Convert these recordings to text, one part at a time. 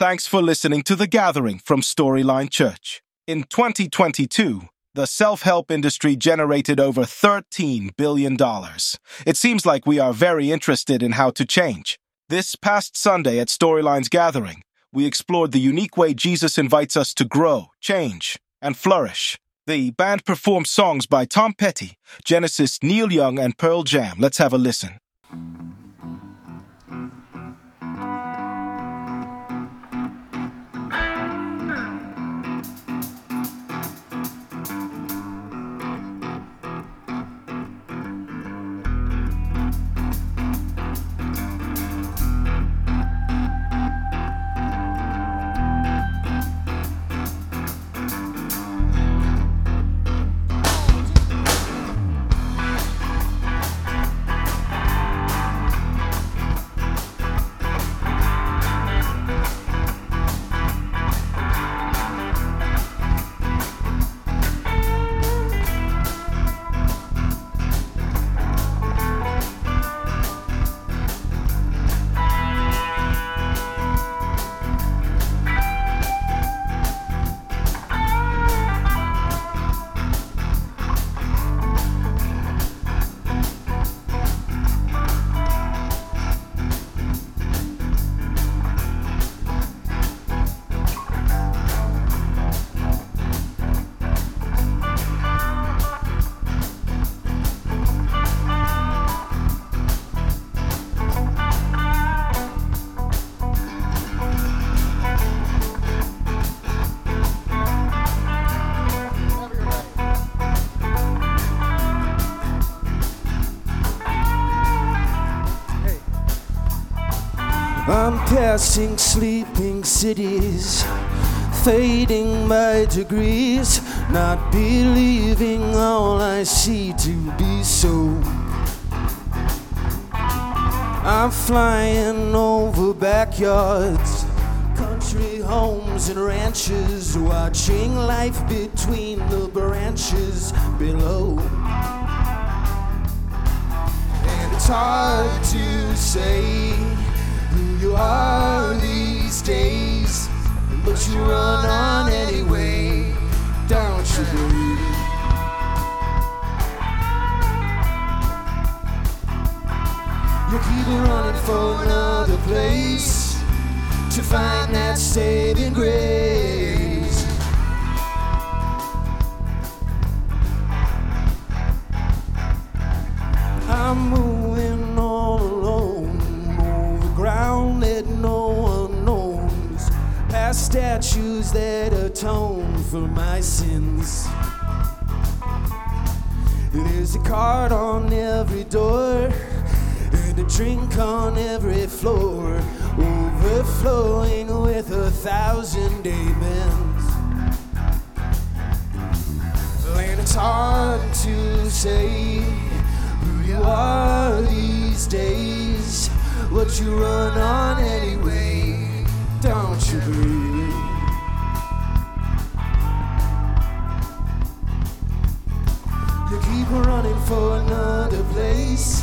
Thanks for listening to The Gathering from Storyline Church. In 2022, the self help industry generated over $13 billion. It seems like we are very interested in how to change. This past Sunday at Storyline's Gathering, we explored the unique way Jesus invites us to grow, change, and flourish. The band performed songs by Tom Petty, Genesis, Neil Young, and Pearl Jam. Let's have a listen. Passing sleeping cities, fading my degrees, not believing all I see to be so. I'm flying over backyards, country homes and ranches, watching life between the branches below. And it's hard to say you are these days, but you run on anyway, don't you, baby? You keep running for another place to find that saving grace. I'm moving statues that atone for my sins. There's a card on every door and a drink on every floor, overflowing with a thousand amens. And it's hard to say who you are these days, what you run on anyway, don't you, baby? Keep running for another place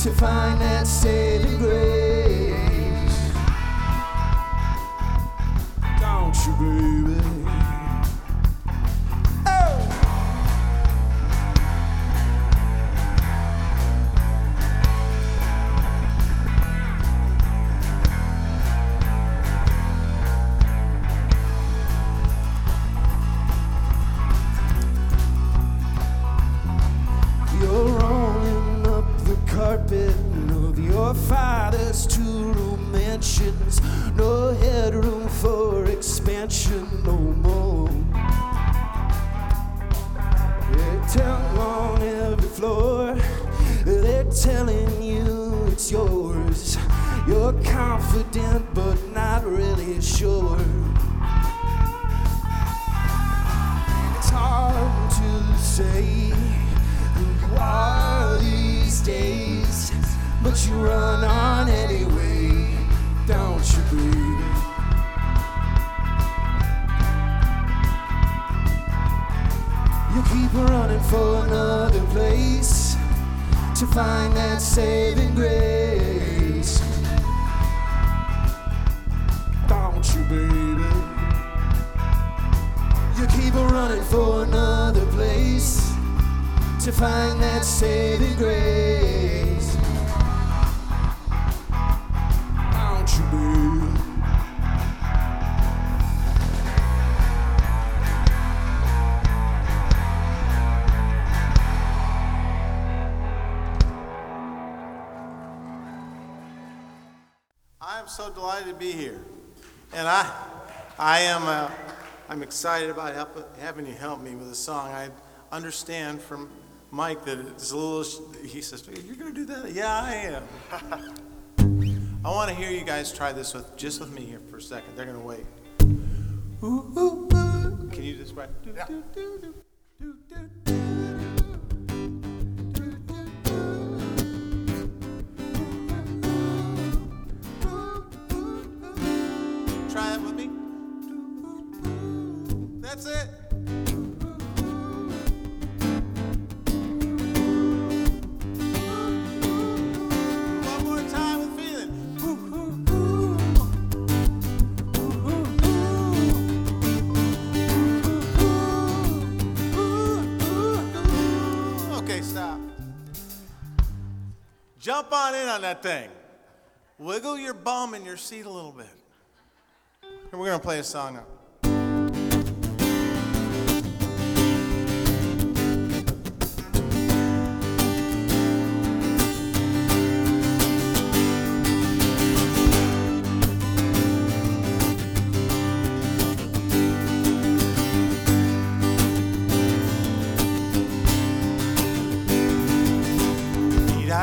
to find that saving grace. Don't you, baby? I am so delighted to be here, and I, I am, uh, I'm excited about help, having you help me with a song. I understand from Mike that it's a little. He says, "You're going to do that?" Yeah, I am. I want to hear you guys try this with just with me here for a second. They're going to wait. Ooh, ooh, ooh. Can you describe? Yeah. Do, do, do, do. That's it. Jump on in on that thing. Wiggle your bum in your seat a little bit. And we're going to play a song now.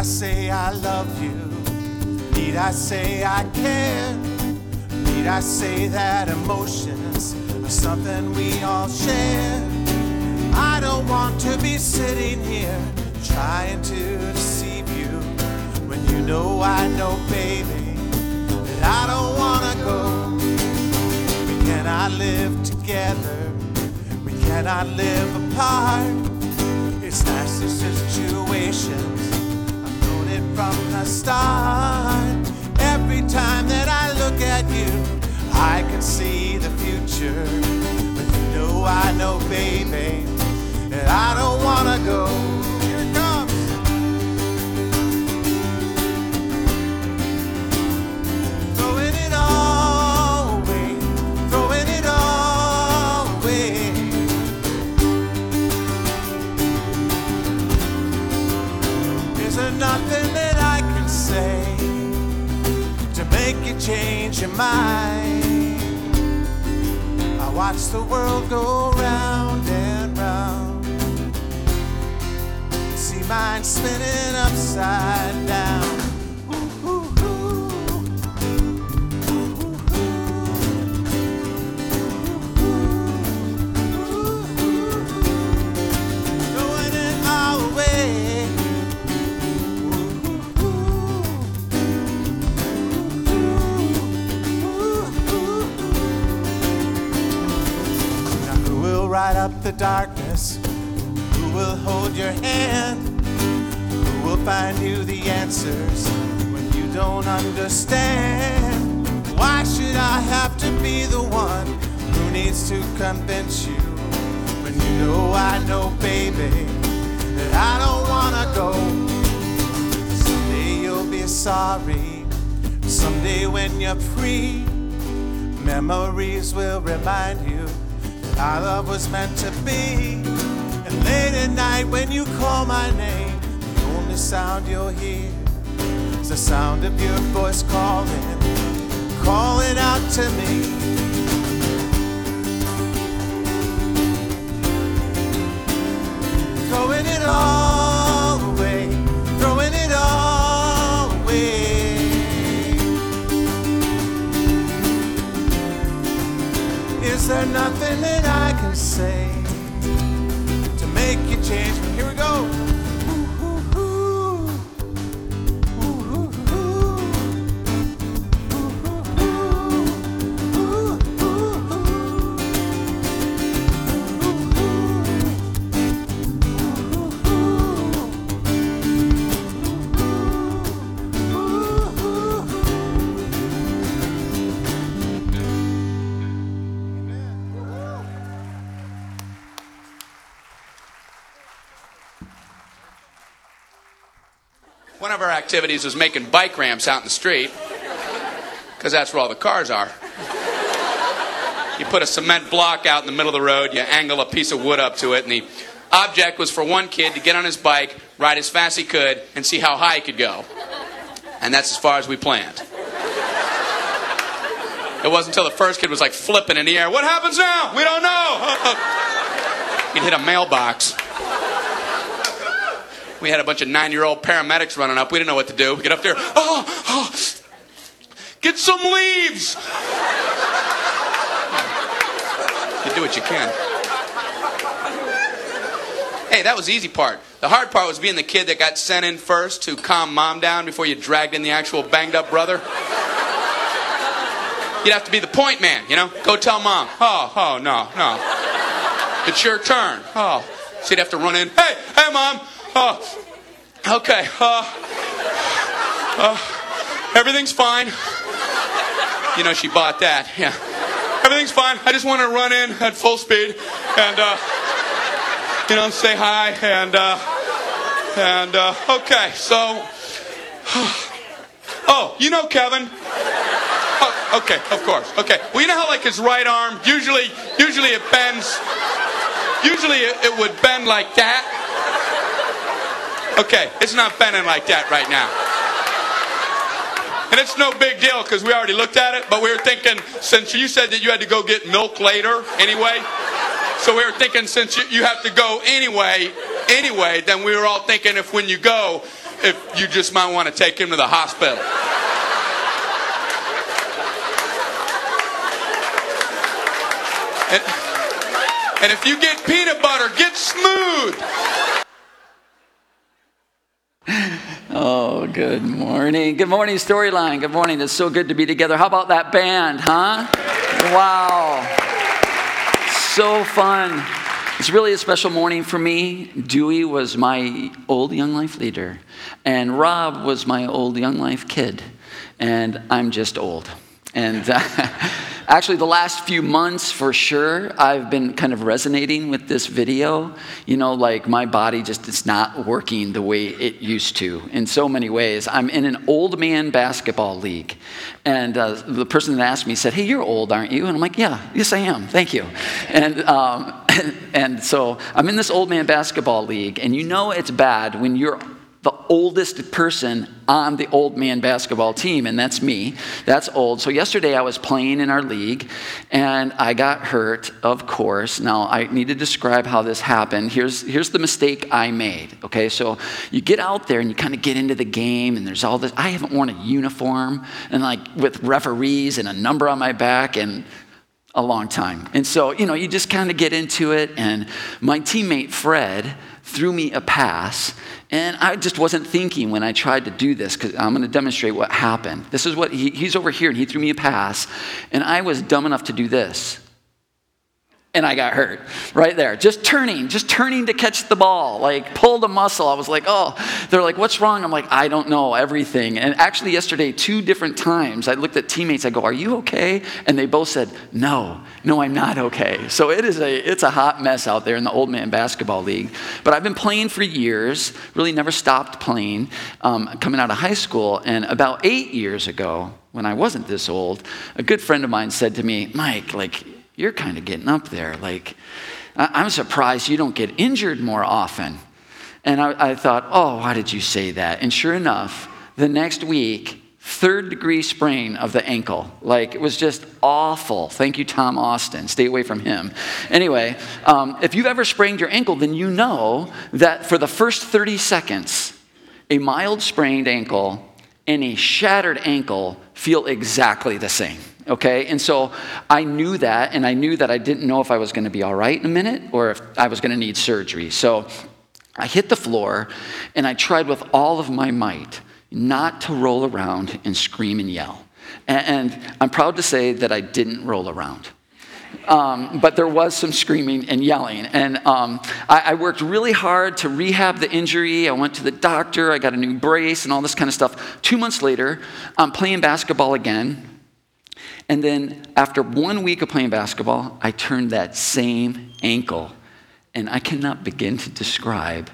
I say I love you? Need I say I care? Need I say that emotions are something we all share? I don't want to be sitting here trying to deceive you when you know I know, baby, that I don't want to go. We cannot live together, we cannot live apart. It's nasty situations. From the start. Every time that I look at you, I can see the future. But you know I know, baby, that I don't wanna go. Mind? I watch the world go round and round. See mine spinning upside down. Ride up the darkness? Who will hold your hand? Who will find you the answers when you don't understand? Why should I have to be the one who needs to convince you when you know I know, baby, that I don't wanna go? Someday you'll be sorry. Someday when you're free, memories will remind you our love was meant to be. And late at night when you call my name, the only sound you'll hear is the sound of your voice calling, calling out to me. Throwing it all away, throwing it all away. Is there nothing change? Activities was making bike ramps out in the street, because that's where all the cars are. You put a cement block out in the middle of the road, you angle a piece of wood up to it, and the object was for one kid to get on his bike, ride as fast as he could, and see how high he could go. And that's as far as we planned. It wasn't until the first kid was like flipping in the air. What happens now? We don't know. He'd hit a mailbox. We had a bunch of nine year old paramedics running up. We didn't know what to do. We get up there. Oh, oh, get some leaves. You do what you can. Hey, that was the easy part. The hard part was being the kid that got sent in first to calm mom down before you dragged in the actual banged up brother. You'd have to be the point man, you know? Go tell mom. Oh, oh, no, no. It's your turn. Oh. So you'd have to run in. Hey, hey, mom. Oh, okay. Uh, uh, everything's fine. You know, she bought that. Yeah. Everything's fine. I just want to run in at full speed and, uh, you know, say hi and, uh, and, uh, okay. So, oh, you know Kevin. Oh, okay, of course. Okay. Well, you know how like his right arm usually usually it bends. Usually it, it would bend like that. Okay, it's not bending like that right now. And it's no big deal because we already looked at it, but we were thinking since you said that you had to go get milk later anyway, so we were thinking since you, you have to go anyway, anyway, then we were all thinking if when you go, if you just might want to take him to the hospital. And, and if you get peanut butter, get smooth. Oh, good morning. Good morning, Storyline. Good morning. It's so good to be together. How about that band, huh? Wow. So fun. It's really a special morning for me. Dewey was my old Young Life leader, and Rob was my old Young Life kid, and I'm just old. And uh, actually, the last few months, for sure, I've been kind of resonating with this video. You know, like my body just is not working the way it used to in so many ways. I'm in an old man basketball league. And uh, the person that asked me said, Hey, you're old, aren't you? And I'm like, Yeah, yes, I am. Thank you. And, um, and so I'm in this old man basketball league. And you know it's bad when you're the oldest person on the old man basketball team, and that's me. That's old. So, yesterday I was playing in our league and I got hurt, of course. Now, I need to describe how this happened. Here's, here's the mistake I made. Okay, so you get out there and you kind of get into the game, and there's all this. I haven't worn a uniform and like with referees and a number on my back, and a long time. And so, you know, you just kind of get into it. And my teammate Fred threw me a pass, and I just wasn't thinking when I tried to do this because I'm going to demonstrate what happened. This is what he, he's over here, and he threw me a pass, and I was dumb enough to do this and I got hurt right there. Just turning, just turning to catch the ball, like pulled a muscle. I was like, oh, they're like, what's wrong? I'm like, I don't know, everything. And actually, yesterday, two different times, I looked at teammates, I go, are you okay? And they both said, no, no, I'm not okay. So it is a, it's a hot mess out there in the old man basketball league. But I've been playing for years, really never stopped playing, um, coming out of high school. And about eight years ago, when I wasn't this old, a good friend of mine said to me, Mike, like, you're kind of getting up there. Like, I'm surprised you don't get injured more often. And I, I, thought, oh, why did you say that? And sure enough, the next week, third degree sprain of the ankle. Like, it was just awful. Thank you, Tom Austin. Stay away from him. Anyway, um, if you've ever sprained your ankle, then you know that for the first 30 seconds, a mild sprained ankle and a shattered ankle feel exactly the same okay? And so I knew that, and I knew that I didn't know if I was to be all right in a minute or if I was to need surgery. So I hit the floor, and I tried with all of my might not to roll around and scream and yell. And I'm proud to say that I didn't roll around. Um, but there was some screaming and yelling. And um, I, I, worked really hard to rehab the injury. I went to the doctor, I got a new brace, and all this kind of stuff. Two months later, I'm playing basketball again. And then after one week of playing basketball, I turned that same ankle. And I cannot begin to describe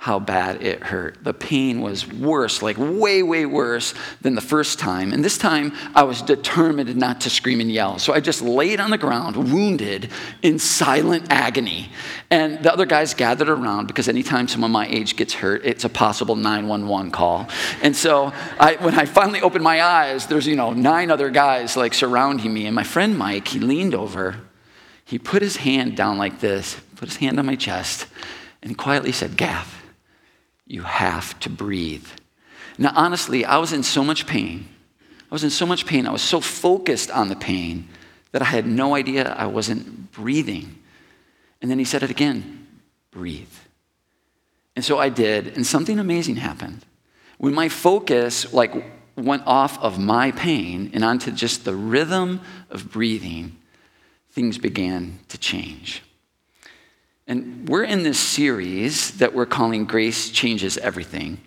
how bad it hurt. The pain was worse, like way, way worse than the first time. And this time, I was determined not to scream and yell. So I just laid on the ground, wounded, in silent agony. And the other guys gathered around because anytime someone my age gets hurt, it's a possible 911 call. And so I, when I finally opened my eyes, there's, you know, nine other guys like surrounding me. And my friend Mike, he leaned over, he put his hand down like this, put his hand on my chest, and quietly said, Gaff, you have to breathe. Now, honestly, I was in so much pain. I was in so much pain. I was so focused on the pain that I had no idea I wasn't breathing. And then he said it again breathe. And so I did, and something amazing happened. When my focus like went off of my pain and onto just the rhythm of breathing, things began to change. And we're in this series that we're calling Grace Changes Everything.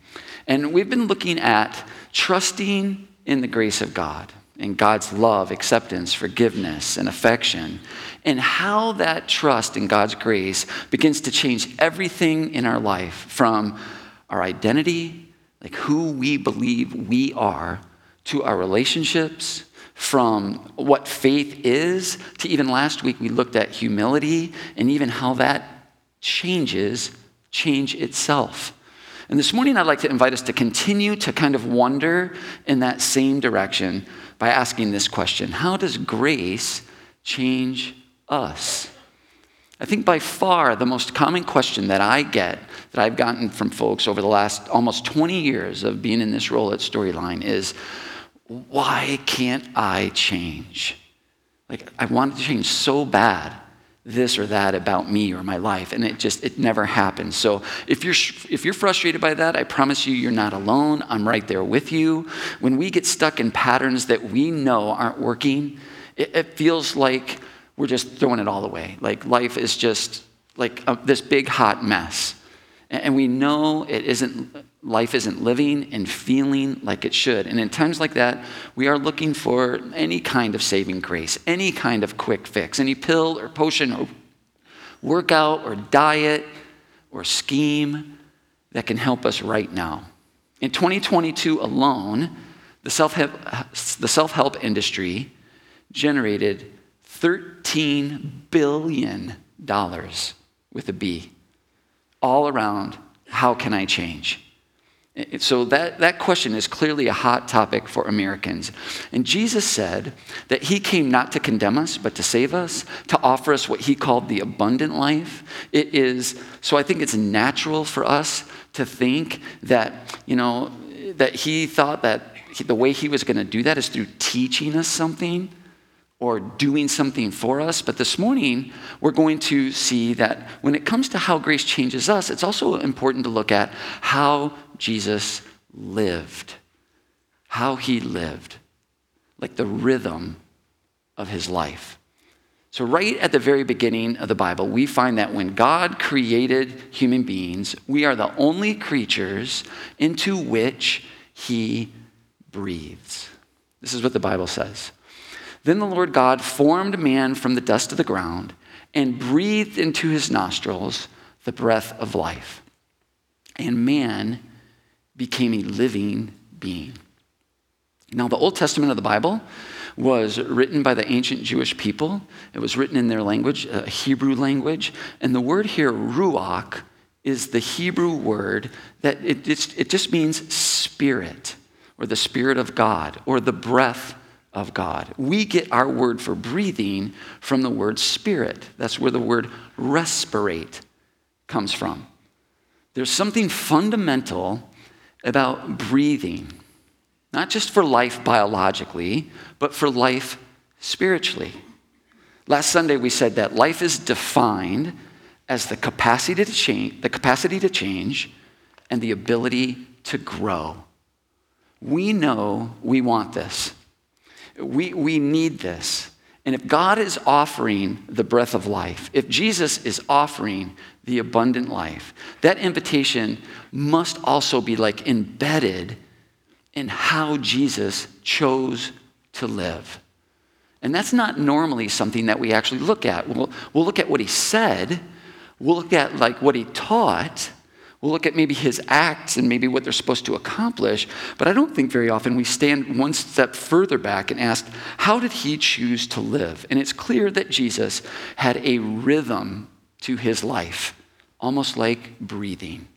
And we've been looking at trusting in the grace of God and God's love, acceptance, forgiveness, and affection, and how that trust in God's grace begins to change everything in our life from our identity, like who we believe we are, to our relationships, from what faith is to even last week we looked at humility and even how that changes change itself. And this morning, I'd like to invite us to continue to kind of wonder in that same direction by asking this question How does grace change us? I think by far the most common question that I get, that I've gotten from folks over the last almost 20 years of being in this role at Storyline is why can't I change? Like, I wanted to change so bad this or that about me or my life and it just it never happens so if you're if you're frustrated by that i promise you you're not alone. I'm right there with you. When we get stuck in patterns that we know aren't working it, it feels like we're just throwing it all away. Like life is just like a, this big hot mess. And we know it isn't life isn't living and feeling like it should. And in times like that, we are looking for any kind of saving grace, any kind of quick fix, any pill or potion or workout or diet or scheme that can help us right now. In 2022 alone, the the self-help industry generated $13 billion with a B all around how can I change? So that, that question is clearly a hot topic for Americans. And Jesus said that he came not to condemn us, but to save us, to offer us what he called the abundant life. It is, so I think it's natural for us to think that, you know, that he thought that the way he was going to do that is through teaching us something or doing something for us. But this morning, we're going to see that when it comes to how grace changes us, it's also important to look at how Jesus lived. How he lived, like the rhythm of his life. So, right at the very beginning of the Bible, we find that when God created human beings, we are the only creatures into which he breathes. This is what the Bible says. Then the Lord God formed man from the dust of the ground and breathed into his nostrils the breath of life. And man became a living being. Now, the Old Testament of the Bible was written by the ancient Jewish people. It was written in their language, a Hebrew language. And the word here, ruach, is the Hebrew word that it, it just means spirit, or the spirit of God, or the breath of God. We get our word for breathing from the word spirit. That's where the word respirate comes from. There's something fundamental about breathing, not just for life biologically, but for life spiritually. Last Sunday we said that life is defined as the capacity to change, the capacity to change and the ability to grow. We know we want this. We, we need this. And if God is offering the breath of life, if Jesus is offering the abundant life, that invitation must also be like embedded in how Jesus chose to live. And that's not normally something that we actually look at. We'll, we'll look at what he said, we'll look at like what he taught, We'll look at maybe his acts and maybe what they're supposed to accomplish, but I don't think very often we stand one step further back and ask, how did he choose to live? And it's clear that Jesus had a rhythm to his life, almost like breathing.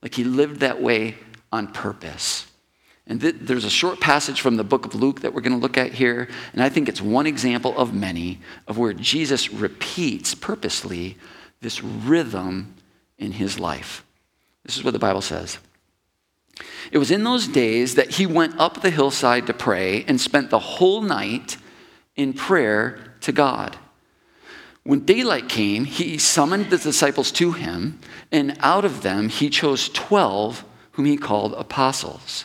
Like he lived that way on purpose. And th- there's a short passage from the book of Luke that we're going to look at here, and I think it's one example of many of where Jesus repeats purposely this rhythm in his life. This is what the Bible says. It was in those days that he went up the hillside to pray and spent the whole night in prayer to God. When daylight came, he summoned the disciples to him, and out of them he chose 12 whom he called apostles.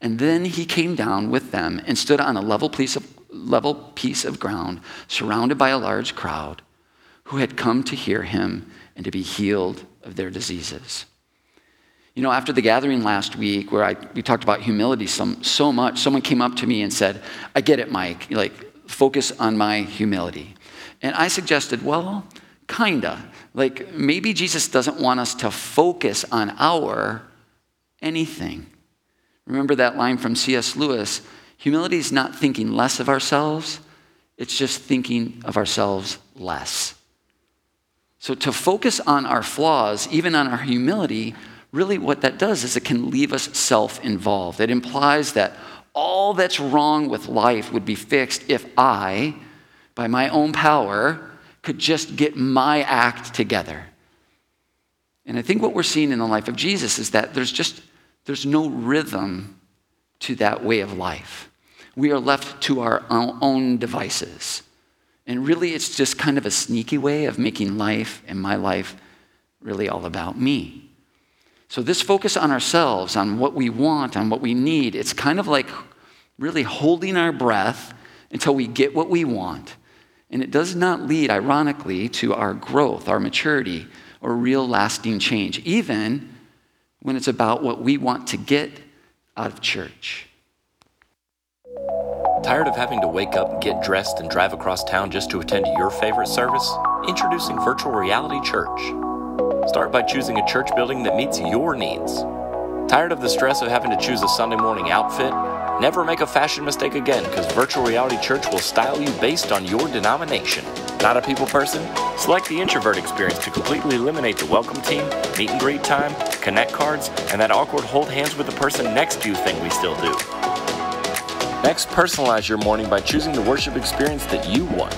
And then he came down with them and stood on a level piece of, level piece of ground, surrounded by a large crowd who had come to hear him and to be healed of their diseases. You know, after the gathering last week, where I, we talked about humility some, so much, someone came up to me and said, I get it, Mike. Like, focus on my humility. And I suggested, well, kinda. Like, maybe Jesus doesn't want us to focus on our anything. Remember that line from C.S. Lewis humility is not thinking less of ourselves, it's just thinking of ourselves less. So, to focus on our flaws, even on our humility, really what that does is it can leave us self involved. It implies that all that's wrong with life would be fixed if I, by my own power, could just get my act together. And I think what we're seeing in the life of Jesus is that there's just there's no rhythm to that way of life. We are left to our own devices. And really, it's just kind of a sneaky way of making life and my life really all about me. So, this focus on ourselves, on what we want, on what we need, it's kind of like really holding our breath until we get what we want. And it does not lead, ironically, to our growth, our maturity, or real lasting change, even when it's about what we want to get out of church. Tired of having to wake up, get dressed, and drive across town just to attend your favorite service? Introducing Virtual Reality Church. Start by choosing a church building that meets your needs. Tired of the stress of having to choose a Sunday morning outfit? Never make a fashion mistake again because Virtual Reality Church will style you based on your denomination. Not a people person? Select the introvert experience to completely eliminate the welcome team, meet and greet time, connect cards, and that awkward hold hands with the person next to you thing we still do. Next, personalize your morning by choosing the worship experience that you want.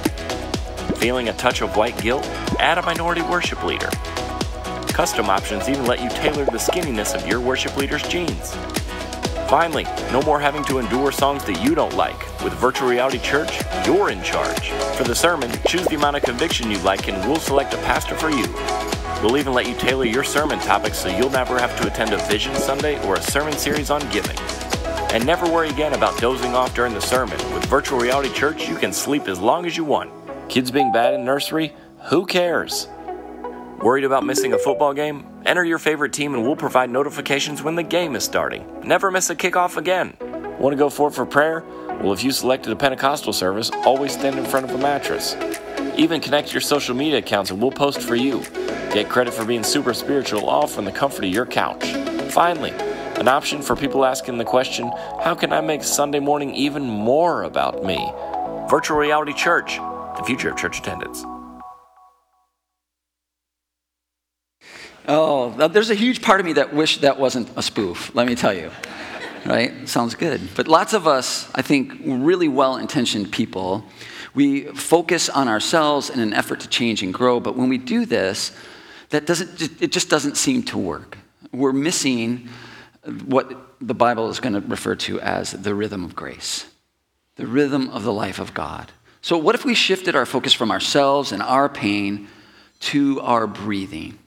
Feeling a touch of white guilt? Add a minority worship leader. Custom options even let you tailor the skinniness of your worship leader's jeans. Finally, no more having to endure songs that you don't like. With Virtual Reality Church, you're in charge. For the sermon, choose the amount of conviction you like and we'll select a pastor for you. We'll even let you tailor your sermon topics so you'll never have to attend a Vision Sunday or a sermon series on giving. And never worry again about dozing off during the sermon. With Virtual Reality Church, you can sleep as long as you want. Kids being bad in nursery? Who cares? Worried about missing a football game? Enter your favorite team and we'll provide notifications when the game is starting. Never miss a kickoff again. Want to go forth for prayer? Well, if you selected a Pentecostal service, always stand in front of a mattress. Even connect your social media accounts and we'll post for you. Get credit for being super spiritual all from the comfort of your couch. Finally, an option for people asking the question, How can I make Sunday morning even more about me? Virtual Reality Church, the future of church attendance. Oh, there's a huge part of me that wish that wasn't a spoof, let me tell you. Right? Sounds good. But lots of us, I think, really well intentioned people, we focus on ourselves in an effort to change and grow. But when we do this, that doesn't, it just doesn't seem to work. We're missing what the Bible is going to refer to as the rhythm of grace, the rhythm of the life of God. So, what if we shifted our focus from ourselves and our pain to our breathing?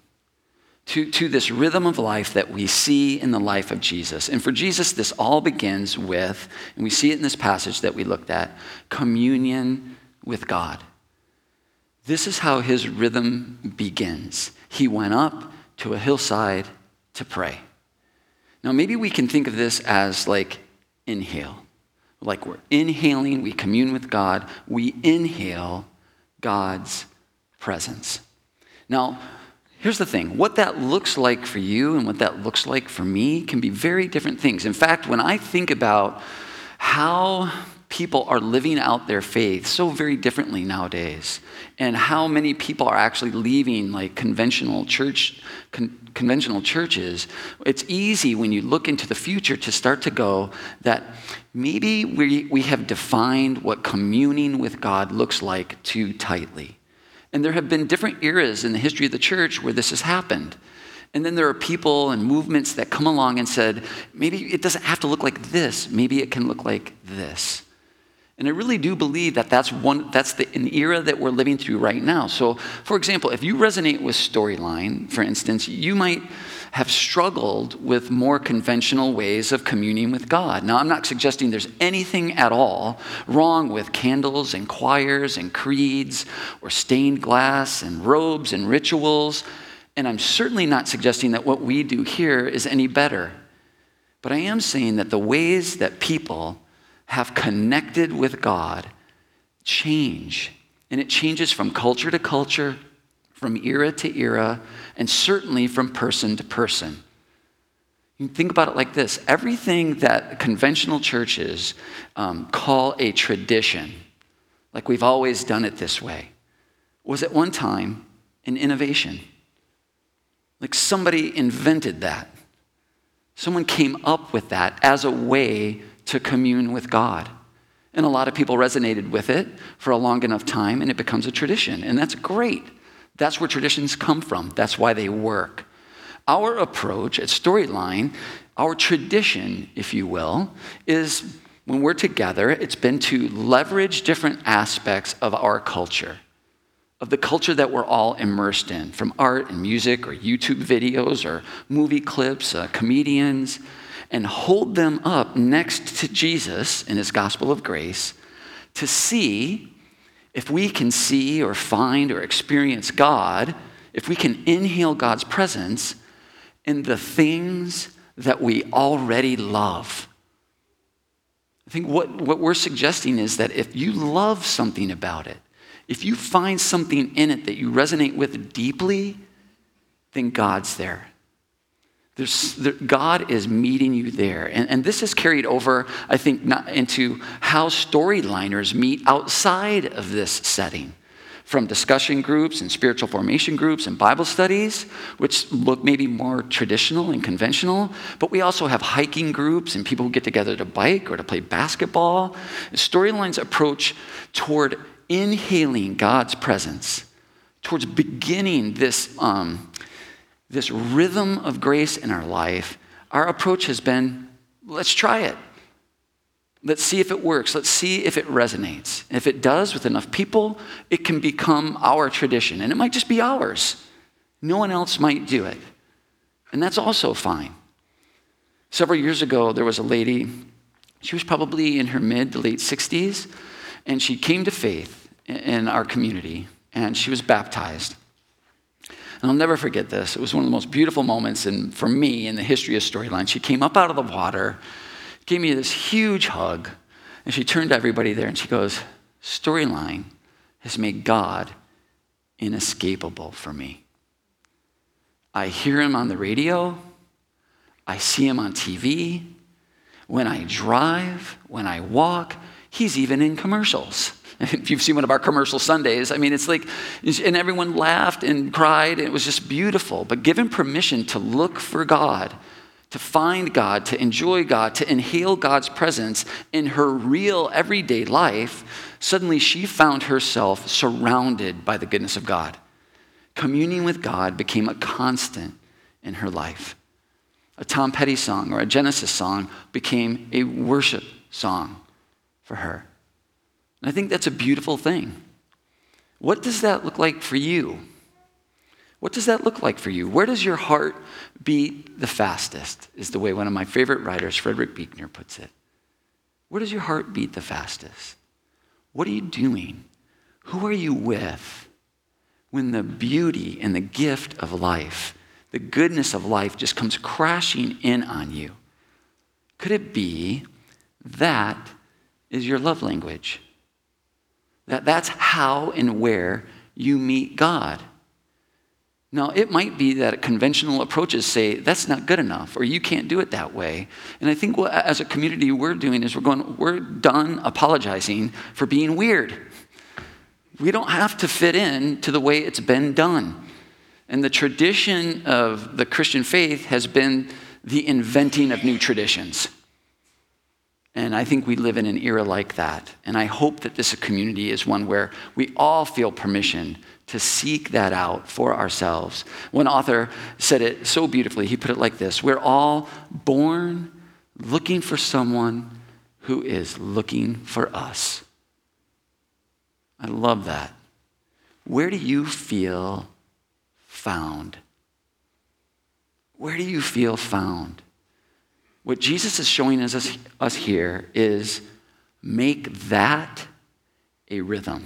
To, to this rhythm of life that we see in the life of Jesus. And for Jesus, this all begins with, and we see it in this passage that we looked at, communion with God. This is how his rhythm begins. He went up to a hillside to pray. Now, maybe we can think of this as like inhale. Like we're inhaling, we commune with God, we inhale God's presence. Now, here's the thing what that looks like for you and what that looks like for me can be very different things. In fact, when I think about how people are living out their faith so very differently nowadays and how many people are actually leaving like conventional church con- conventional churches it's easy when you look into the future to start to go that maybe we, we have defined what communing with god looks like too tightly and there have been different eras in the history of the church where this has happened. And then there are people and movements that come along and said maybe it doesn't have to look like this. Maybe it can look like this. And I really do believe that that's, one, that's the, an era that we're living through right now. So, for example, if you resonate with Storyline, for instance, you might have struggled with more conventional ways of communing with God. Now, I'm not suggesting there's anything at all wrong with candles and choirs and creeds or stained glass and robes and rituals. And I'm certainly not suggesting that what we do here is any better. But I am saying that the ways that people have connected with God change. And it changes from culture to culture, from era to era, and certainly from person to person. You think about it like this everything that conventional churches um, call a tradition, like we've always done it this way, was at one time an innovation. Like somebody invented that. Someone came up with that as a way to commune with God. And a lot of people resonated with it for a long enough time, and it becomes a tradition. And that's great. That's where traditions come from, that's why they work. Our approach at Storyline, our tradition, if you will, is when we're together, it's been to leverage different aspects of our culture, of the culture that we're all immersed in, from art and music or YouTube videos or movie clips, uh, comedians and hold them up next to Jesus in his gospel of grace to see if we can see or find or experience God, if we can inhale God's presence in the things that we already love. I think what, what we're suggesting is that if you love something about it, if you find something in it that you resonate with deeply, then God's there. There, God is meeting you there. And, and this is carried over, I think, not into how storyliners meet outside of this setting. From discussion groups and spiritual formation groups and Bible studies, which look maybe more traditional and conventional, but we also have hiking groups and people who get together to bike or to play basketball. Storylines approach toward inhaling God's presence, towards beginning this um, this rhythm of grace in our life, our approach has been let's try it. Let's see if it works. Let's see if it resonates. And if it does with enough people, it can become our tradition. And it might just be ours. No one else might do it. And that's also fine. Several years ago, there was a lady, she was probably in her mid to late 60s, and she came to faith in our community, and she was baptized. And I'll never forget this. It was one of the most beautiful moments in, for me in the history of Storyline. She came up out of the water, gave me this huge hug, and she turned to everybody there and she goes, Storyline has made God inescapable for me. I hear him on the radio, I see him on TV. When I drive, when I walk, he's even in commercials. If you've seen one of our commercial Sundays, I mean, it's like, and everyone laughed and cried, and it was just beautiful. But given permission to look for God, to find God, to enjoy God, to inhale God's presence in her real everyday life, suddenly she found herself surrounded by the goodness of God. Communion with God became a constant in her life. A Tom Petty song or a Genesis song became a worship song for her. And I think that's a beautiful thing. What does that look like for you? What does that look like for you? Where does your heart beat the fastest? Is the way one of my favorite writers, Frederick Buechner, puts it. Where does your heart beat the fastest? What are you doing? Who are you with when the beauty and the gift of life, the goodness of life, just comes crashing in on you? Could it be that is your love language? That, that's how and where you meet God. Now, it might be that conventional approaches say that's not good enough or you can't do it that way. And I think what, as a community we're doing is we're going, we're done apologizing for being weird. We don't have to fit in to the way it's been done. And the tradition of the Christian faith has been the inventing of new traditions. And I think we live in an era like that. And I hope that this community is one where we all feel permission to seek that out for ourselves. One author said it so beautifully. He put it like this We're all born looking for someone who is looking for us. I love that. Where do you feel found? Where do you feel found? What Jesus is showing us, us here is make that a rhythm.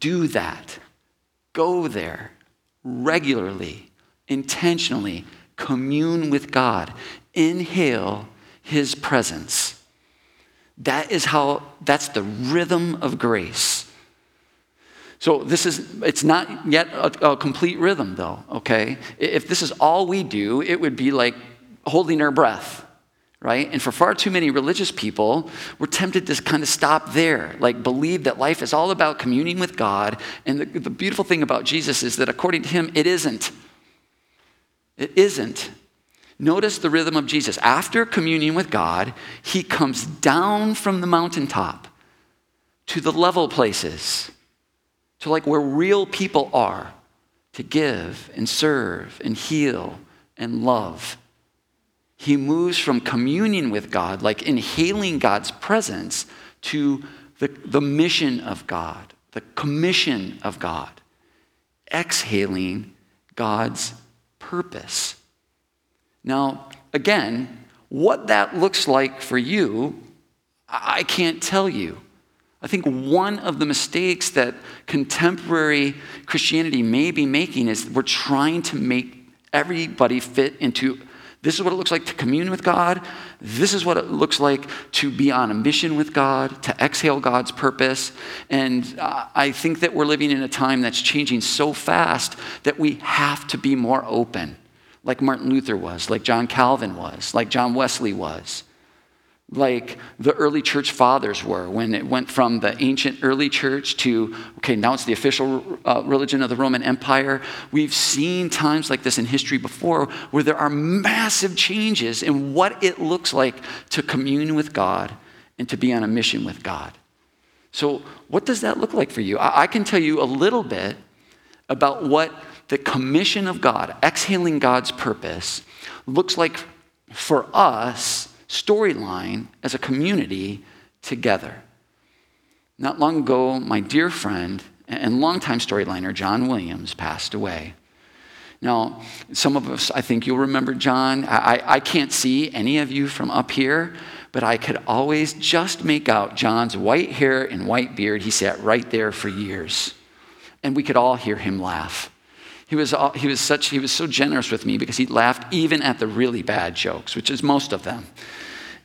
Do that. Go there regularly, intentionally. Commune with God. Inhale His presence. That is how, that's the rhythm of grace. So this is, it's not yet a, a, complete rhythm though, okay? If this is all we do, it would be like holding our breath, right? And for far too many religious people, we're tempted to kind of stop there, like believe that life is all about communing with God. And the, the beautiful thing about Jesus is that according to him, it isn't. It isn't. Notice the rhythm of Jesus. After communion with God, he comes down from the mountaintop to the level places, to like where real people are, to give and serve and heal and love. He moves from communion with God, like inhaling God's presence, to the, the mission of God, the commission of God, exhaling God's purpose. Now, again, what that looks like for you, I can't tell you. I think one of the mistakes that contemporary Christianity may be making is we're trying to make everybody fit into this is what it looks like to commune with God. This is what it looks like to be on a mission with God, to exhale God's purpose. And uh, I think that we're living in a time that's changing so fast that we have to be more open like Martin Luther was, like John Calvin was, like John Wesley was, like the early church fathers were when it went from the ancient early church to, okay, now it's the official uh, religion of the Roman Empire. We've seen times like this in history before where there are massive changes in what it looks like to commune with God and to be on a mission with God. So, what does that look like for you? I, I can tell you a little bit about what the commission of God, exhaling God's purpose, looks like for us, storyline, as a community together. Not long ago, my dear friend and longtime storyliner, John Williams, passed away. Now, some of us, I think you'll remember John. I, I can't see any of you from up here, but I could always just make out John's white hair and white beard. He sat right there for years. And we could all hear him laugh. He was, he was such, he was so generous with me because he laughed even at the really bad jokes, which is most of them.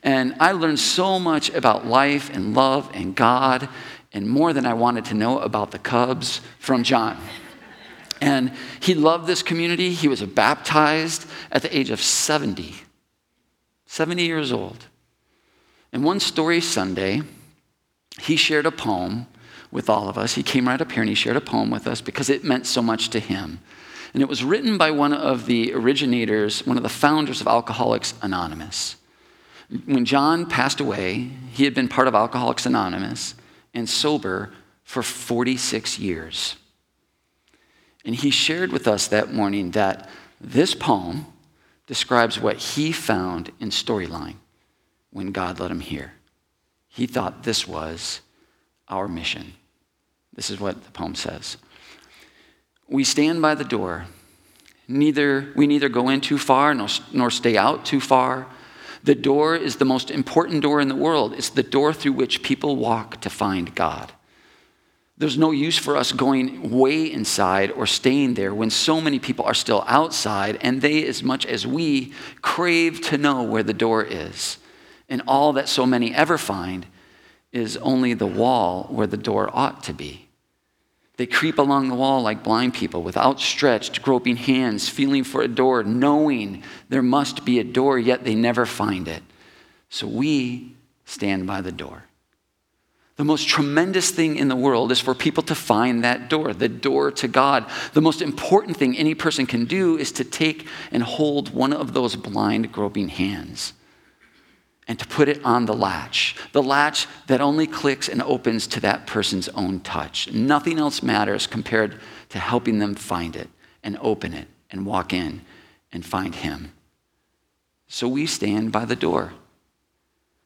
And I learned so much about life and love and God and more than I wanted to know about the Cubs from John. And he loved this community. He was baptized at the age of 70, 70 years old. And one story Sunday, he shared a poem with all of us. He came right up here and he shared a poem with us because it meant so much to him. And it was written by one of the originators, one of the founders of Alcoholics Anonymous. When John passed away, he had been part of Alcoholics Anonymous and sober for 46 years. And he shared with us that morning that this poem describes what he found in Storyline when God let him hear. He thought this was our mission. This is what the poem says. We stand by the door. Neither, we neither go in too far nor, nor stay out too far. The door is the most important door in the world. It's the door through which people walk to find God. There's no use for us going way inside or staying there when so many people are still outside and they, as much as we, crave to know where the door is. And all that so many ever find is only the wall where the door ought to be. They creep along the wall like blind people with outstretched, groping hands, feeling for a door, knowing there must be a door, yet they never find it. So we stand by the door. The most tremendous thing in the world is for people to find that door, the door to God. The most important thing any person can do is to take and hold one of those blind, groping hands and to put it on the latch, the latch that only clicks and opens to that person's own touch. Nothing else matters compared to helping them find it and open it and walk in and find Him. So we stand by the door.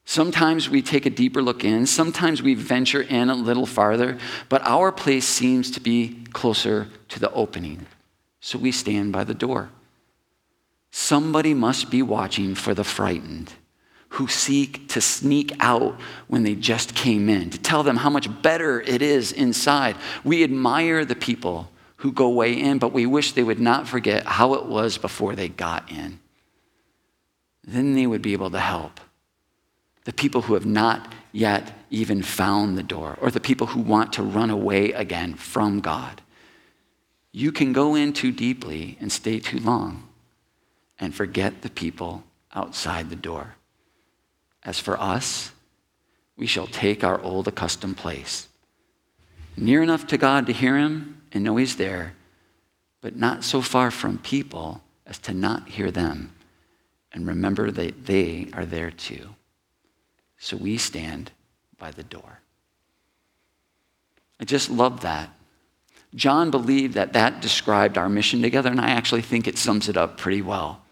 Sometimes we take a deeper look in, sometimes we venture in a little farther, but our place seems to be closer to the opening. So we stand by the door. Somebody must be watching for the frightened who seek to sneak out when they just came in, to tell them how much better it is inside. We admire the people who go way in, but we wish they would not forget how it was before they got in. Then they would be able to help the people who have not yet even found the door, or the people who want to run away again from God. You can go in too deeply and stay too long and forget the people outside the door. As for us, we shall take our old accustomed place, near enough to God to hear him and know he's there, but not so far from people as to not hear them and remember that they are there too. So we stand by the door. I just love that. John believed that that described our mission together, and I actually think it sums it up pretty well.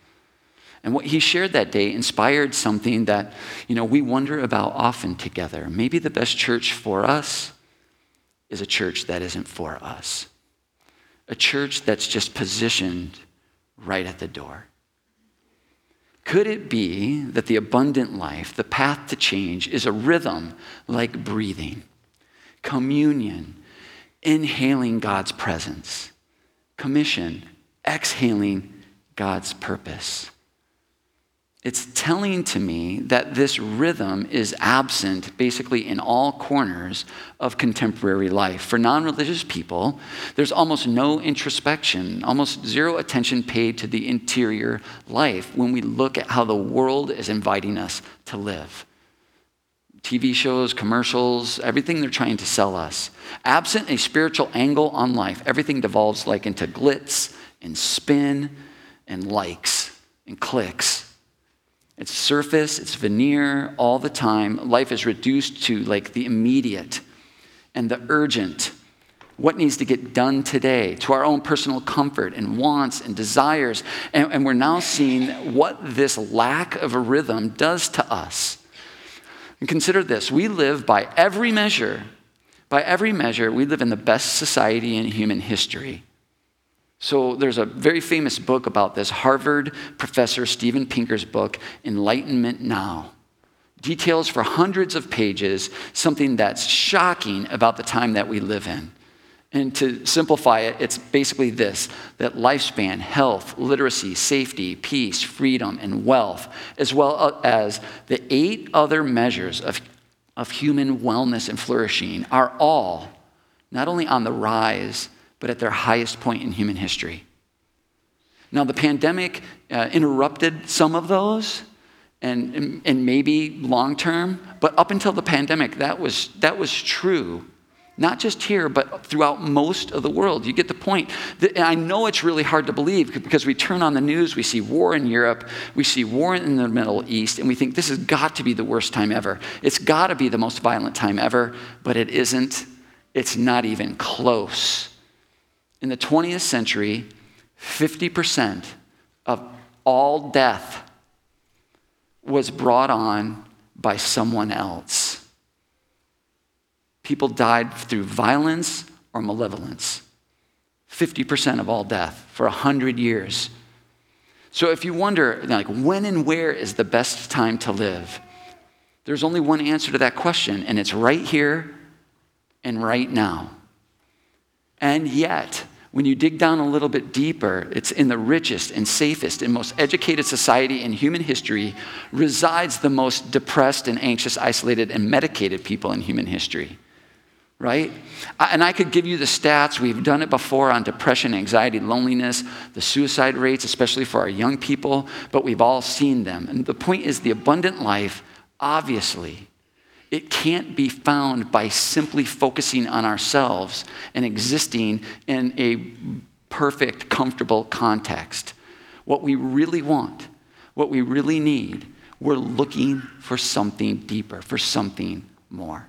And what he shared that day inspired something that, you know, we wonder about often together. Maybe the best church for us is a church that isn't for us. A church that's just positioned right at the door. Could it be that the abundant life, the path to change, is a rhythm like breathing, communion, inhaling God's presence, commission, exhaling God's purpose? It's telling to me that this rhythm is absent basically in all corners of contemporary life. For non religious people, there's almost no introspection, almost zero attention paid to the interior life when we look at how the world is inviting us to live. TV shows, commercials, everything they're trying to sell us. Absent a spiritual angle on life, everything devolves like into glitz and spin and likes and clicks it's surface, it's veneer all the time. Life is reduced to like the immediate and the urgent. What needs to get done today to our own personal comfort and wants and desires. And, and we're now seeing what this lack of a rhythm does to us. And consider this we live by every measure, by every measure, we live in the best society in human history. So there's a very famous book about this Harvard professor Steven Pinker's book, Enlightenment Now. Details for hundreds of pages something that's shocking about the time that we live in. And to simplify it, it's basically this that lifespan, health, literacy, safety, peace, freedom, and wealth, as well as the eight other measures of, of human wellness and flourishing, are all not only on the rise, but at their highest point in human history. Now, the pandemic uh, interrupted some of those, and, and maybe long term, but up until the pandemic, that was, that was true. Not just here, but throughout most of the world. You get the point. And I know it's really hard to believe because we turn on the news, we see war in Europe, we see war in the Middle East, and we think this has got to be the worst time ever. It's got to be the most violent time ever, but it isn't. It's not even close. In the 20th century, 50% of all death was brought on by someone else. People died through violence or malevolence. 50% of all death for 100 years. So if you wonder, like, when and where is the best time to live? There's only one answer to that question, and it's right here and right now. And yet, when you dig down a little bit deeper, it's in the richest and safest and most educated society in human history resides the most depressed and anxious, isolated, and medicated people in human history. right? And I could give you the stats. We've done it before on depression, anxiety, loneliness, the suicide rates, especially for our young people, but we've all seen them. And the point is the abundant life, obviously, it can't be found by simply focusing on ourselves and existing in a perfect, comfortable context. What we really want, what we really need, we're looking for something deeper, for something more.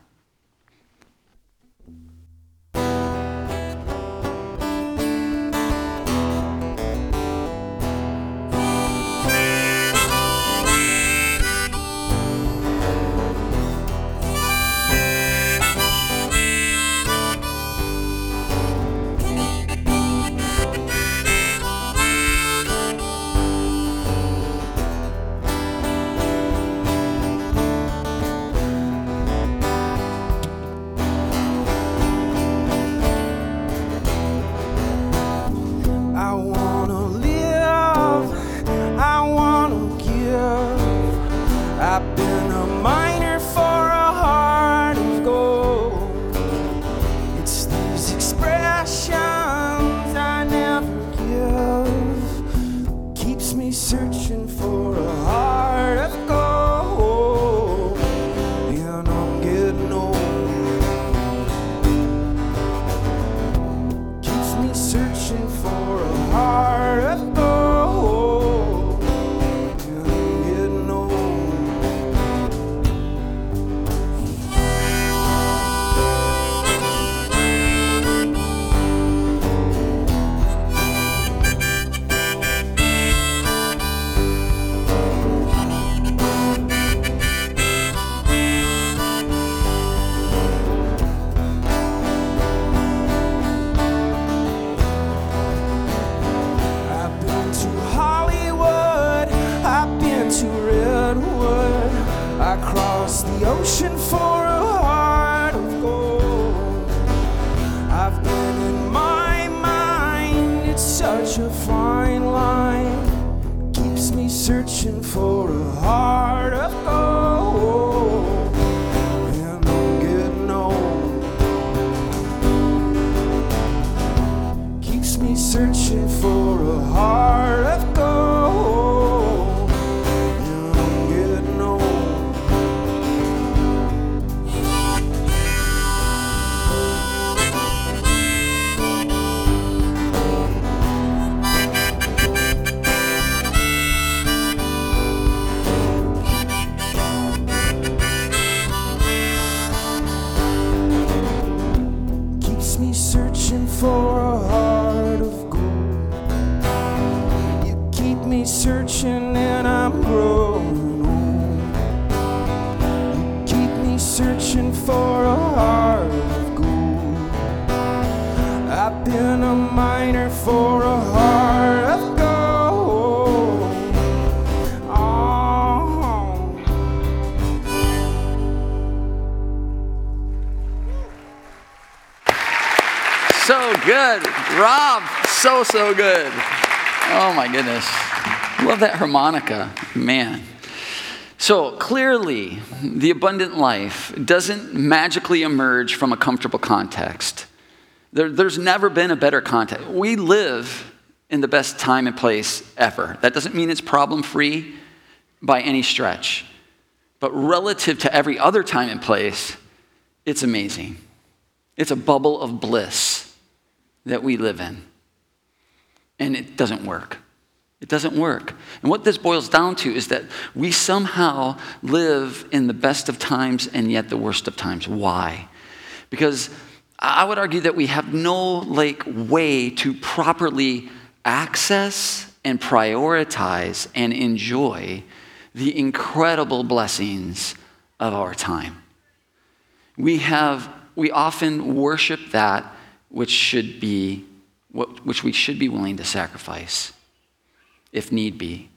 So, so good. Oh my goodness. Love that harmonica. Man. So clearly, the abundant life doesn't magically emerge from a comfortable context. There, there's never been a better context. We live in the best time and place ever. That doesn't mean it's problem free by any stretch. But relative to every other time and place, it's amazing. It's a bubble of bliss that we live in and it doesn't work. It doesn't work. And what this boils down to is that we somehow live in the best of times and yet the worst of times. Why? Because I would argue that we have no like way to properly access and prioritize and enjoy the incredible blessings of our time. We have we often worship that which should be which we should be willing to sacrifice if need be.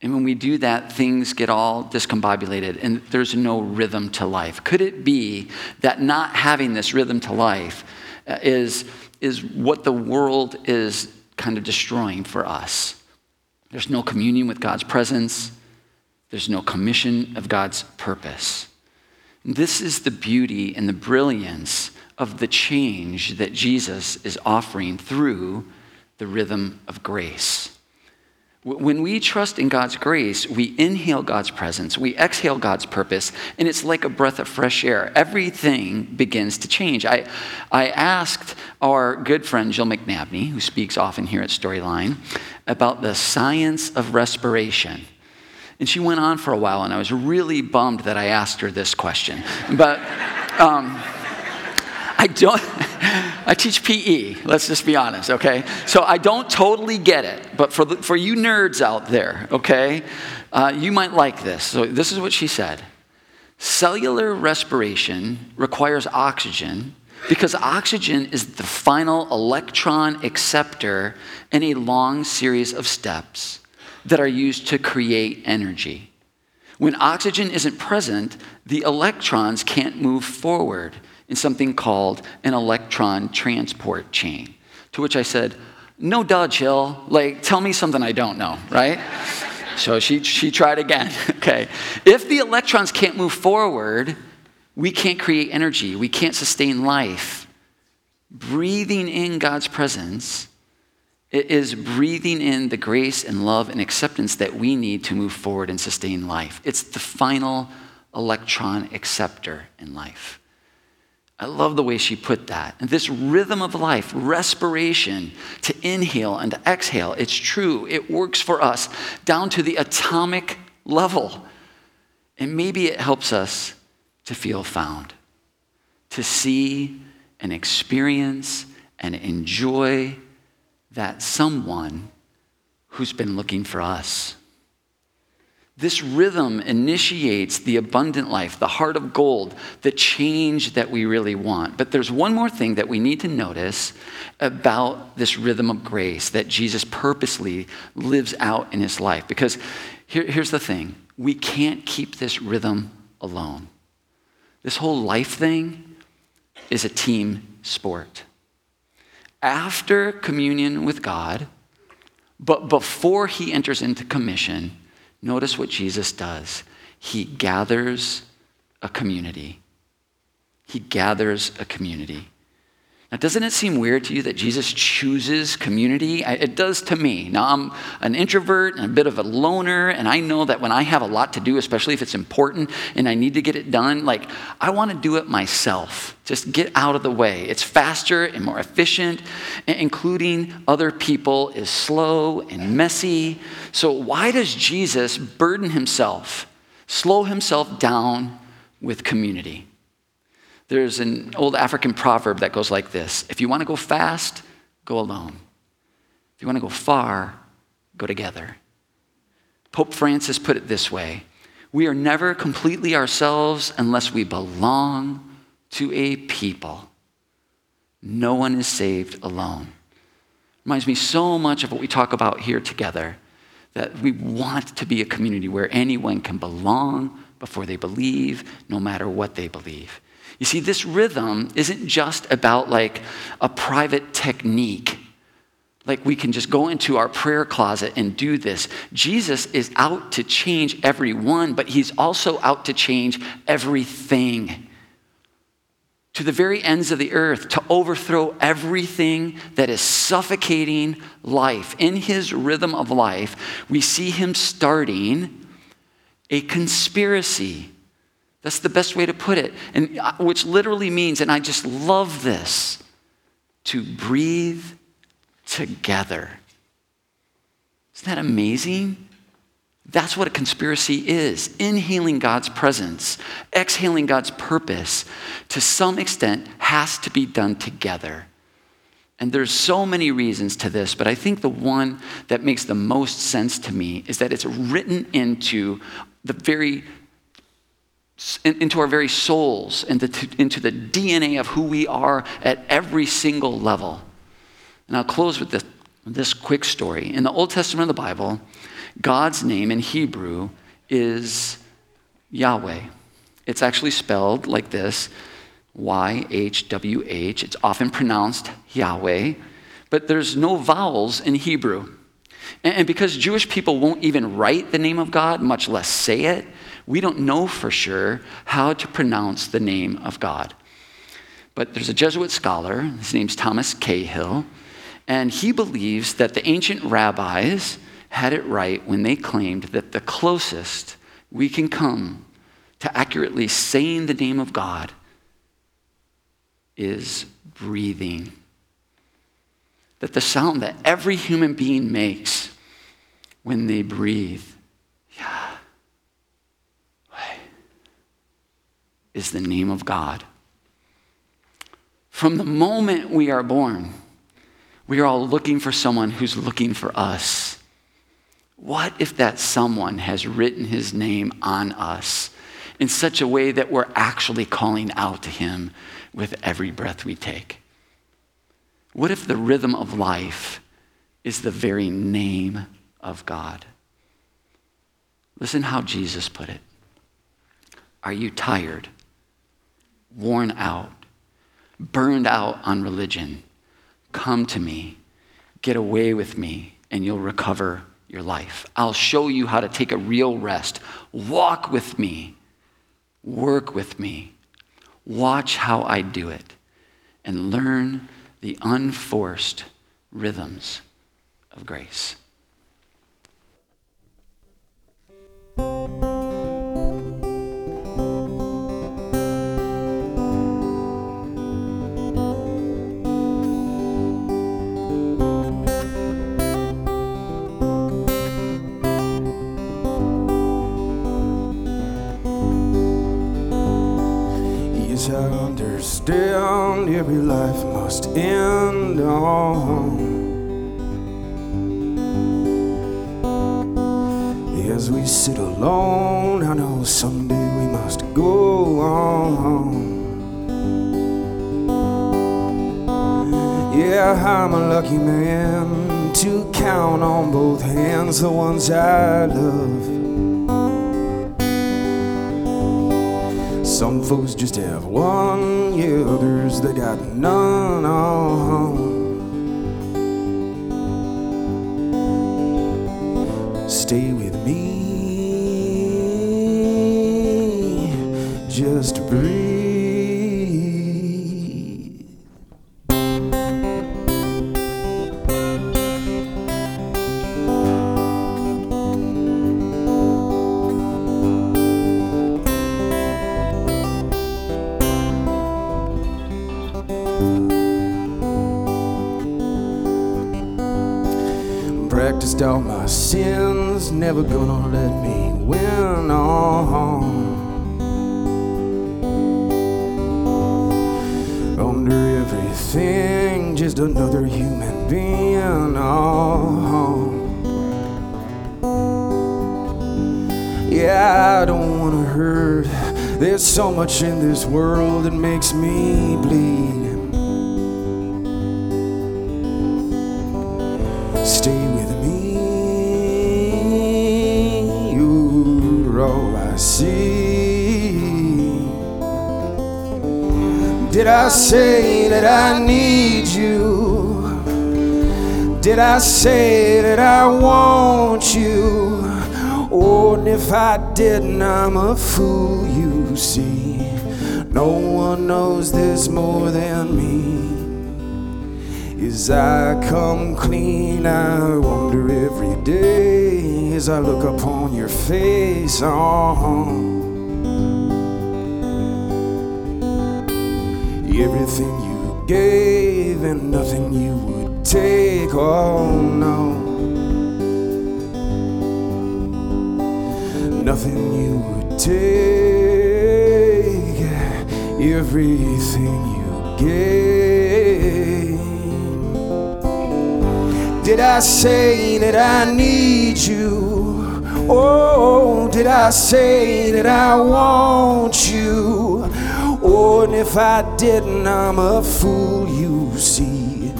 And when we do that, things get all discombobulated and there's no rhythm to life. Could it be that not having this rhythm to life uh, is, is what the world is kind of destroying for us? There's no communion with God's presence, there's no commission of God's purpose. This is the beauty and the brilliance of the change that Jesus is offering through the rhythm of grace. When we trust in God's grace, we inhale God's presence, we exhale God's purpose, and it's like a breath of fresh air. Everything begins to change. I, I asked our good friend Jill McNabney, who speaks often here at Storyline, about the science of respiration. And she went on for a while, and I was really bummed that I asked her this question. But um, I don't. I teach PE, let's just be honest, okay? So I don't totally get it, but for, the, for you nerds out there, okay, uh, you might like this. So this is what she said Cellular respiration requires oxygen because oxygen is the final electron acceptor in a long series of steps that are used to create energy. When oxygen isn't present, the electrons can't move forward in something called an electron transport chain. To which I said, No, dodge, Jill. Like, tell me something I don't know, right? so she, she tried again. okay. If the electrons can't move forward, we can't create energy, we can't sustain life. Breathing in God's presence is breathing in the grace and love and acceptance that we need to move forward and sustain life. It's the final electron acceptor in life. I love the way she put that. And this rhythm of life, respiration, to inhale and to exhale, it's true. It works for us down to the atomic level. And maybe it helps us to feel found, to see and experience and enjoy that someone who's been looking for us. This rhythm initiates the abundant life, the heart of gold, the change that we really want. But there's one more thing that we need to notice about this rhythm of grace that Jesus purposely lives out in his life. Because here, here's the thing we can't keep this rhythm alone. This whole life thing is a team sport. After communion with God, but before he enters into commission, Notice what Jesus does. He gathers a community. He gathers a community. Now, doesn't it seem weird to you that Jesus chooses community? It does to me. Now, I'm an introvert and a bit of a loner, and I know that when I have a lot to do, especially if it's important and I need to get it done, like, I want to do it myself. Just get out of the way. It's faster and more efficient. Including other people is slow and messy. So, why does Jesus burden himself, slow himself down with community? There's an old African proverb that goes like this If you want to go fast, go alone. If you want to go far, go together. Pope Francis put it this way We are never completely ourselves unless we belong to a people. No one is saved alone. Reminds me so much of what we talk about here together that we want to be a community where anyone can belong before they believe, no matter what they believe. You see, this rhythm isn't just about like a private technique. Like we can just go into our prayer closet and do this. Jesus is out to change everyone, but he's also out to change everything. To the very ends of the earth, to overthrow everything that is suffocating life. In his rhythm of life, we see him starting a conspiracy that's the best way to put it. And uh, which literally means, and I just love this, to breathe together. Isn't that amazing? That's what a conspiracy is inhaling God's presence, exhaling God's purpose, to some extent, has to be done together. And there's so many reasons to this, but I think the one that makes the most sense to me is that it's written into the very into our very souls, and into the DNA of who we are at every single level. And I'll close with this, this quick story. In the Old Testament of the Bible, God's name in Hebrew is Yahweh. It's actually spelled like this Y H W H. It's often pronounced Yahweh, but there's no vowels in Hebrew. And because Jewish people won't even write the name of God, much less say it, we don't know for sure how to pronounce the name of God. But there's a Jesuit scholar, his name's Thomas Cahill, and he believes that the ancient rabbis had it right when they claimed that the closest we can come to accurately saying the name of God is breathing. That the sound that every human being makes when they breathe, yeah, is the name of God. From the moment we are born, we are all looking for someone who's looking for us. What if that someone has written his name on us in such a way that we're actually calling out to him with every breath we take? What if the rhythm of life is the very name of God? Listen how Jesus put it. Are you tired, worn out, burned out on religion? Come to me, get away with me, and you'll recover your life. I'll show you how to take a real rest. Walk with me, work with me, watch how I do it, and learn the unforced rhythms of grace. I understand every life must end on. As we sit alone, I know someday we must go on. Yeah, I'm a lucky man to count on both hands the ones I love. Some folks just have one, yeah, others they got none. Stay so much in this world that makes me bleed. Stay with me, you're all I see. Did I say that I need you? Did I say that I want you? Oh, and if I didn't, I'm a fool, you see. No one knows this more than me. As I come clean, I wonder every day as I look upon your face. Oh, everything you gave and nothing you would take. Oh, no. Nothing you would take. Everything you gave. Did I say that I need you? Oh, did I say that I want you? Oh, and if I didn't, I'm a fool, you see.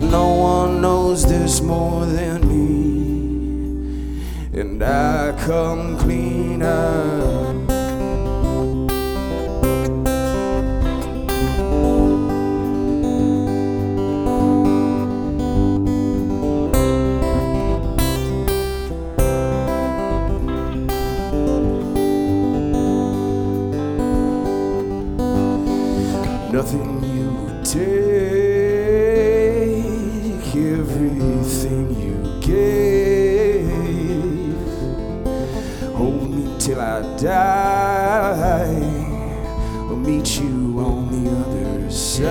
No one knows this more than me. And I come clean up. Nothing you take, everything you gave. Hold me till I die, or meet you on the other side.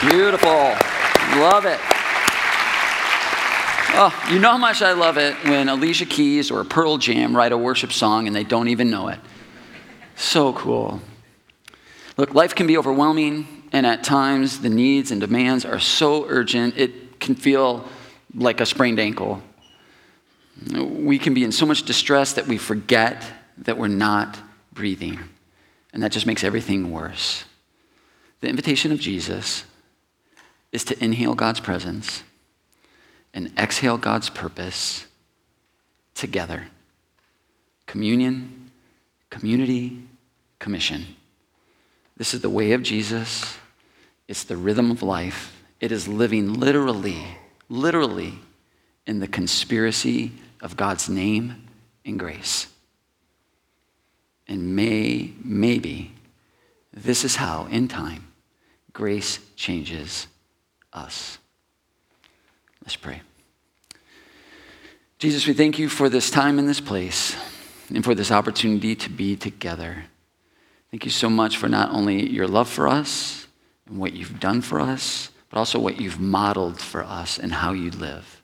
Beautiful. Love it. You know how much I love it when Alicia Keys or Pearl Jam write a worship song and they don't even know it. So cool. Look, life can be overwhelming, and at times the needs and demands are so urgent it can feel like a sprained ankle. We can be in so much distress that we forget that we're not breathing, and that just makes everything worse. The invitation of Jesus is to inhale God's presence and exhale God's purpose together. Communion, community, commission. This is the way of Jesus. It's the rhythm of life. It is living literally, literally in the conspiracy of God's name and grace. And may, maybe, this is how, in time, grace changes us. Let's pray. Jesus, we thank you for this time in this place and for this opportunity to be together. Thank you so much for not only your love for us and what you've done for us, but also what you've modeled for us and how you live.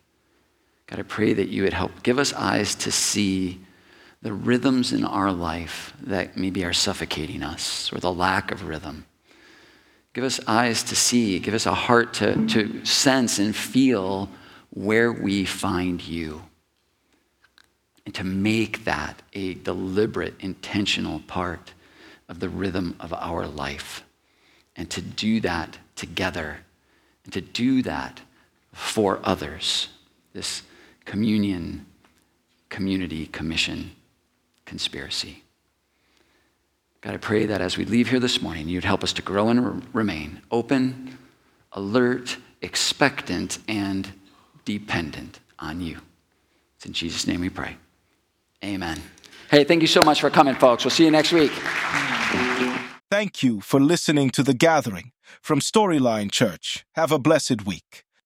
God, I pray that you would help give us eyes to see the rhythms in our life that maybe are suffocating us or the lack of rhythm. Give us eyes to see, give us a heart to, to sense and feel where we find you. And to make that a deliberate, intentional part of the rhythm of our life. And to do that together. And to do that for others. This communion, community, commission, conspiracy. God, I pray that as we leave here this morning, you'd help us to grow and remain open, alert, expectant, and dependent on you. It's in Jesus' name we pray. Amen. Hey, thank you so much for coming, folks. We'll see you next week. Thank you for listening to The Gathering from Storyline Church. Have a blessed week.